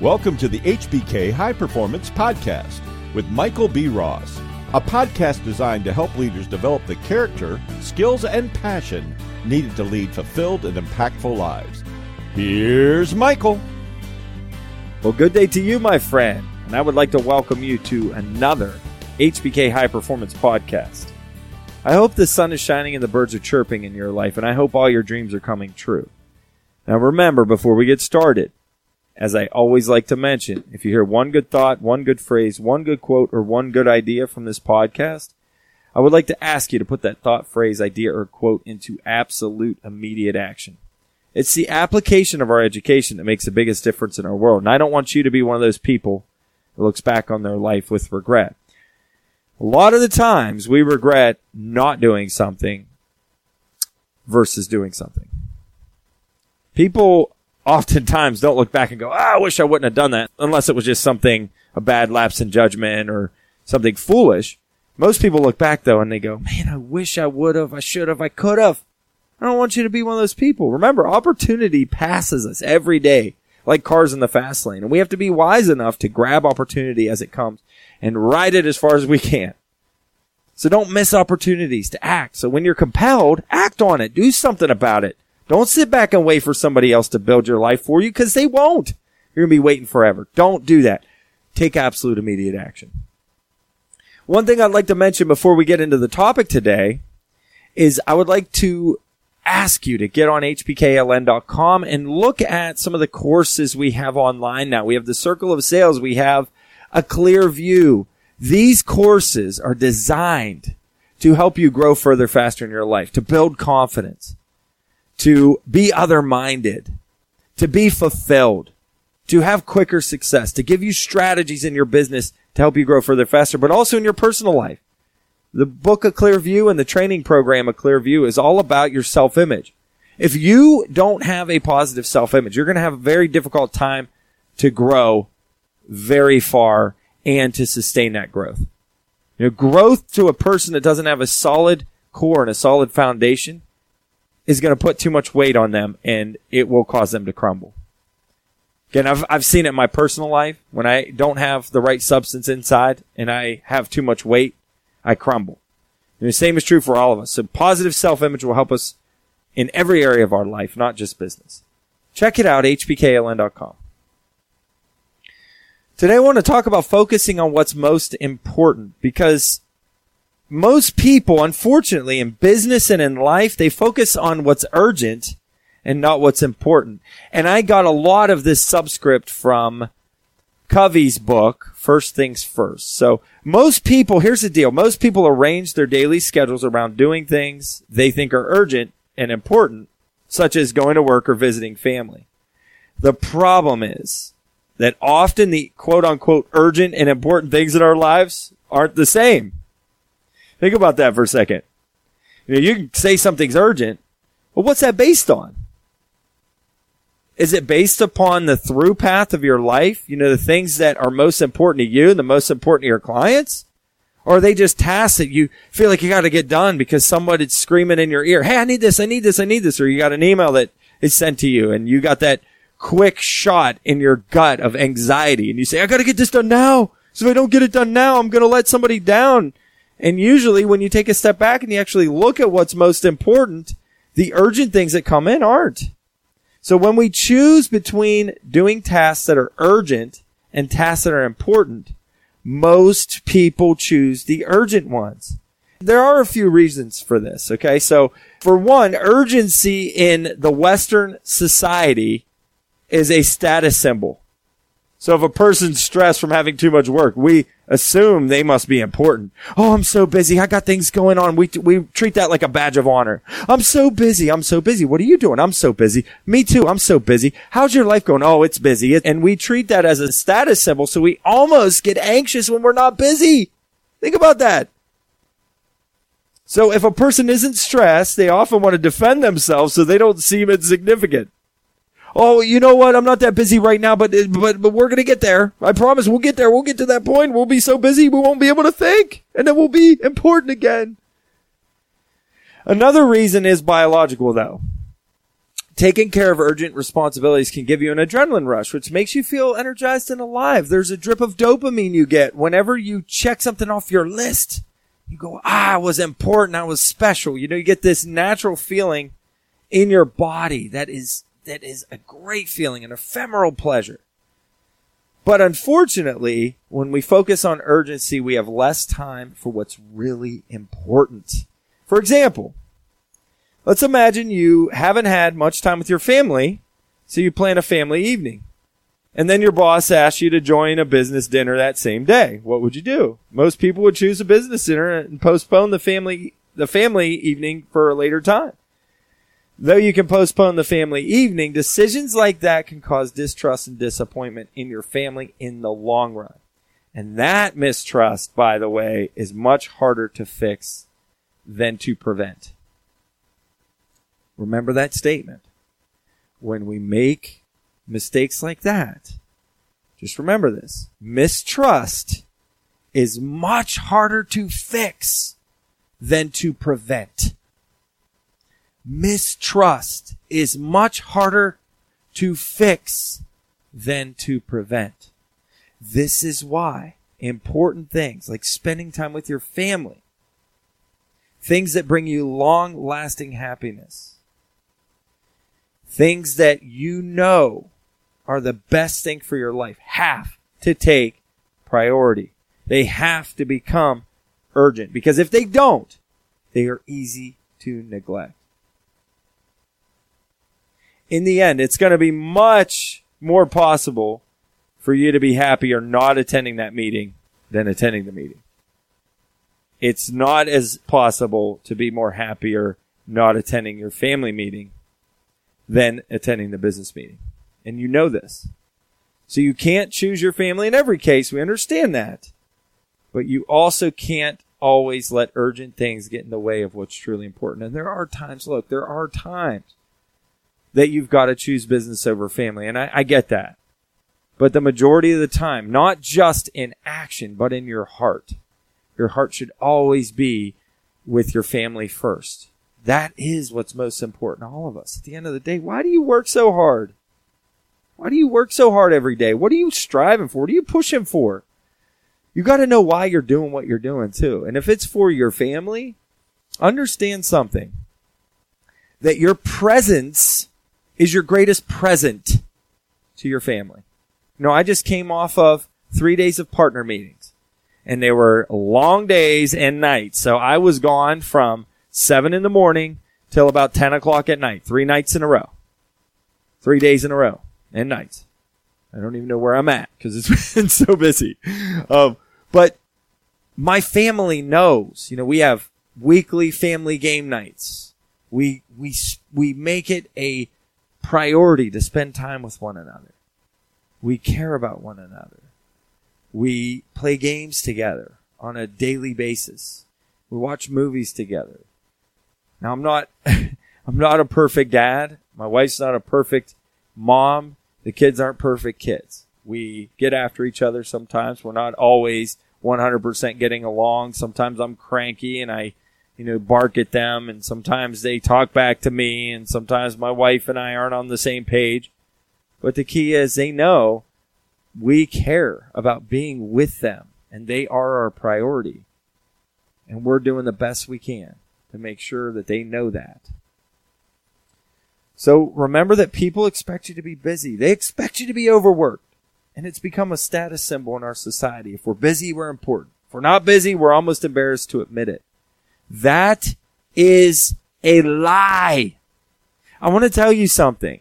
Welcome to the HBK High Performance Podcast with Michael B. Ross, a podcast designed to help leaders develop the character, skills, and passion needed to lead fulfilled and impactful lives. Here's Michael. Well, good day to you, my friend. And I would like to welcome you to another HBK High Performance Podcast. I hope the sun is shining and the birds are chirping in your life, and I hope all your dreams are coming true. Now remember, before we get started, as I always like to mention, if you hear one good thought, one good phrase, one good quote, or one good idea from this podcast, I would like to ask you to put that thought, phrase, idea, or quote into absolute immediate action. It's the application of our education that makes the biggest difference in our world. And I don't want you to be one of those people that looks back on their life with regret. A lot of the times we regret not doing something versus doing something. People oftentimes don't look back and go, ah, I wish I wouldn't have done that, unless it was just something, a bad lapse in judgment or something foolish. Most people look back though and they go, man, I wish I would have, I should have, I could have. I don't want you to be one of those people. Remember, opportunity passes us every day, like cars in the fast lane, and we have to be wise enough to grab opportunity as it comes and ride it as far as we can. So don't miss opportunities to act. So when you're compelled, act on it. Do something about it. Don't sit back and wait for somebody else to build your life for you because they won't. You're going to be waiting forever. Don't do that. Take absolute immediate action. One thing I'd like to mention before we get into the topic today is I would like to ask you to get on hbkln.com and look at some of the courses we have online now. We have the Circle of Sales. We have a clear view. These courses are designed to help you grow further faster in your life, to build confidence, to be other minded, to be fulfilled, to have quicker success, to give you strategies in your business to help you grow further faster, but also in your personal life. The book A Clear View and the training program A Clear View is all about your self image. If you don't have a positive self image, you're going to have a very difficult time to grow very far and to sustain that growth. You know, growth to a person that doesn't have a solid core and a solid foundation is going to put too much weight on them and it will cause them to crumble. Again, I've, I've seen it in my personal life. When I don't have the right substance inside and I have too much weight, I crumble. And the same is true for all of us. So positive self-image will help us in every area of our life, not just business. Check it out, hbkln.com. Today I want to talk about focusing on what's most important because most people, unfortunately, in business and in life, they focus on what's urgent and not what's important. And I got a lot of this subscript from Covey's book, First Things First. So most people, here's the deal. Most people arrange their daily schedules around doing things they think are urgent and important, such as going to work or visiting family. The problem is that often the quote unquote urgent and important things in our lives aren't the same. Think about that for a second. You, know, you can say something's urgent, but what's that based on? Is it based upon the through path of your life? You know, the things that are most important to you and the most important to your clients? Or are they just tasks that you feel like you got to get done because somebody's screaming in your ear, Hey, I need this. I need this. I need this. Or you got an email that is sent to you and you got that quick shot in your gut of anxiety and you say, I got to get this done now. So if I don't get it done now, I'm going to let somebody down. And usually when you take a step back and you actually look at what's most important, the urgent things that come in aren't. So when we choose between doing tasks that are urgent and tasks that are important, most people choose the urgent ones. There are a few reasons for this. Okay. So for one, urgency in the Western society is a status symbol. So if a person's stressed from having too much work, we assume they must be important. Oh, I'm so busy. I got things going on. We, we treat that like a badge of honor. I'm so busy. I'm so busy. What are you doing? I'm so busy. Me too. I'm so busy. How's your life going? Oh, it's busy. And we treat that as a status symbol. So we almost get anxious when we're not busy. Think about that. So if a person isn't stressed, they often want to defend themselves so they don't seem insignificant oh, you know what? I'm not that busy right now, but, but, but we're to get there. I promise we'll get there. We'll get to that point. We'll be so busy we won't be able to think and then we'll be important again. Another reason is biological though. Taking care of urgent responsibilities can give you an adrenaline rush, which makes you feel energized and alive. There's a drip of dopamine you get whenever you check something off your list. You go, ah, I was important. I was special. You know, you get this natural feeling in your body that is, that is a great feeling, an ephemeral pleasure. But unfortunately, when we focus on urgency, we have less time for what's really important. For example, let's imagine you haven't had much time with your family, so you plan a family evening. And then your boss asks you to join a business dinner that same day. What would you do? Most people would choose a business dinner and postpone the family, the family evening for a later time. Though you can postpone the family evening, decisions like that can cause distrust and disappointment in your family in the long run. And that mistrust, by the way, is much harder to fix than to prevent. Remember that statement. When we make mistakes like that, just remember this. Mistrust is much harder to fix than to prevent mistrust is much harder to fix than to prevent. This is why important things like spending time with your family, things that bring you long lasting happiness, things that you know are the best thing for your life have to take priority. They have to become urgent because if they don't, they are easy to neglect in the end, it's going to be much more possible for you to be happier not attending that meeting than attending the meeting. It's not as possible to be more happier not attending your family meeting than attending the business meeting. And you know this. So you can't choose your family in every case. We understand that. But you also can't always let urgent things get in the way of what's truly important. And there are times, look, there are times that you've got to choose business over family. And I, I get that. But the majority of the time, not just in action, but in your heart, your heart should always be with your family first. That is what's most important to all of us. At the end of the day, why do you work so hard? Why do you work so hard every day? What are you striving for? What are you pushing for? You got to know why you're doing what you're doing too. And if it's for your family, understand something that your presence is your greatest present to your family. You know, I just came off of three days of partner meetings and they were long days and nights. So I was gone from seven in the morning till about 10 o'clock at night, three nights in a row, three days in a row and nights. I don't even know where I'm at because it's been so busy. Um, but my family knows, you know, we have weekly family game nights. We, we, we make it a priority to spend time with one another. We care about one another. We play games together on a daily basis. We watch movies together. Now I'm not, I'm not a perfect dad. My wife's not a perfect mom. The kids aren't perfect kids. We get after each other sometimes. We're not always 100% getting along. Sometimes I'm cranky and I you know, bark at them and sometimes they talk back to me and sometimes my wife and I aren't on the same page. But the key is they know we care about being with them and they are our priority. And we're doing the best we can to make sure that they know that. So remember that people expect you to be busy. They expect you to be overworked. And it's become a status symbol in our society. If we're busy, we're important. If we're not busy, we're almost embarrassed to admit it. That is a lie. I want to tell you something.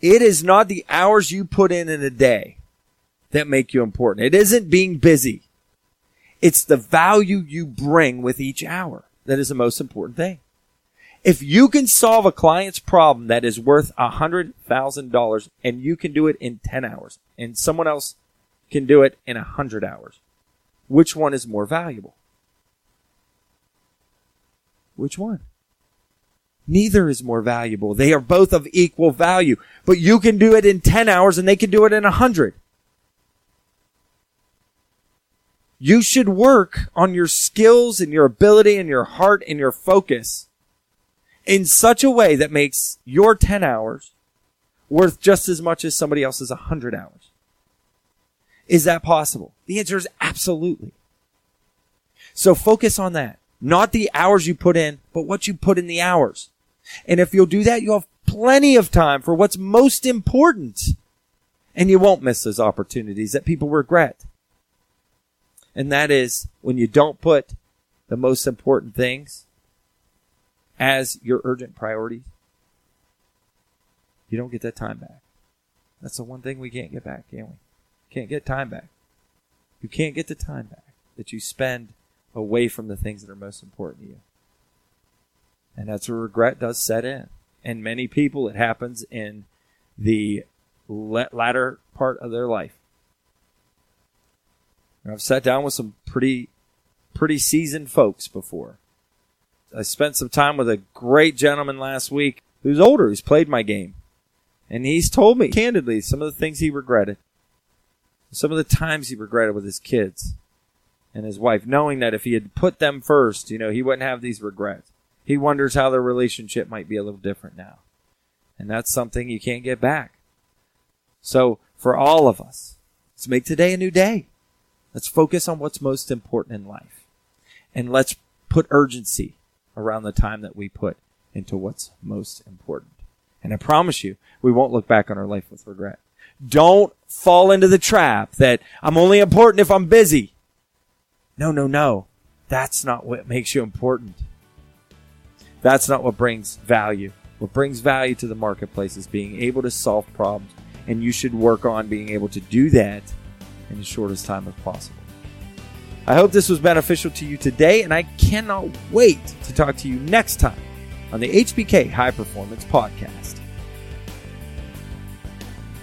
It is not the hours you put in in a day that make you important. It isn't being busy. It's the value you bring with each hour that is the most important thing. If you can solve a client's problem that is worth a hundred thousand dollars and you can do it in 10 hours and someone else can do it in a hundred hours, which one is more valuable? Which one? Neither is more valuable. They are both of equal value, but you can do it in 10 hours and they can do it in 100. You should work on your skills and your ability and your heart and your focus in such a way that makes your 10 hours worth just as much as somebody else's 100 hours. Is that possible? The answer is absolutely. So focus on that. Not the hours you put in, but what you put in the hours. And if you'll do that, you'll have plenty of time for what's most important. And you won't miss those opportunities that people regret. And that is when you don't put the most important things as your urgent priorities, you don't get that time back. That's the one thing we can't get back, can we? Can't get time back. You can't get the time back that you spend away from the things that are most important to you. And that's where regret does set in. And many people, it happens in the latter part of their life. I've sat down with some pretty, pretty seasoned folks before. I spent some time with a great gentleman last week who's older, who's played my game. And he's told me candidly some of the things he regretted. Some of the times he regretted with his kids and his wife, knowing that if he had put them first, you know, he wouldn't have these regrets. He wonders how their relationship might be a little different now. And that's something you can't get back. So for all of us, let's make today a new day. Let's focus on what's most important in life. And let's put urgency around the time that we put into what's most important. And I promise you, we won't look back on our life with regret. Don't fall into the trap that I'm only important if I'm busy. No, no, no. That's not what makes you important. That's not what brings value. What brings value to the marketplace is being able to solve problems. And you should work on being able to do that in the shortest time as possible. I hope this was beneficial to you today, and I cannot wait to talk to you next time on the HBK High Performance Podcast.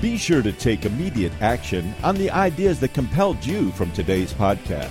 Be sure to take immediate action on the ideas that compelled you from today's podcast.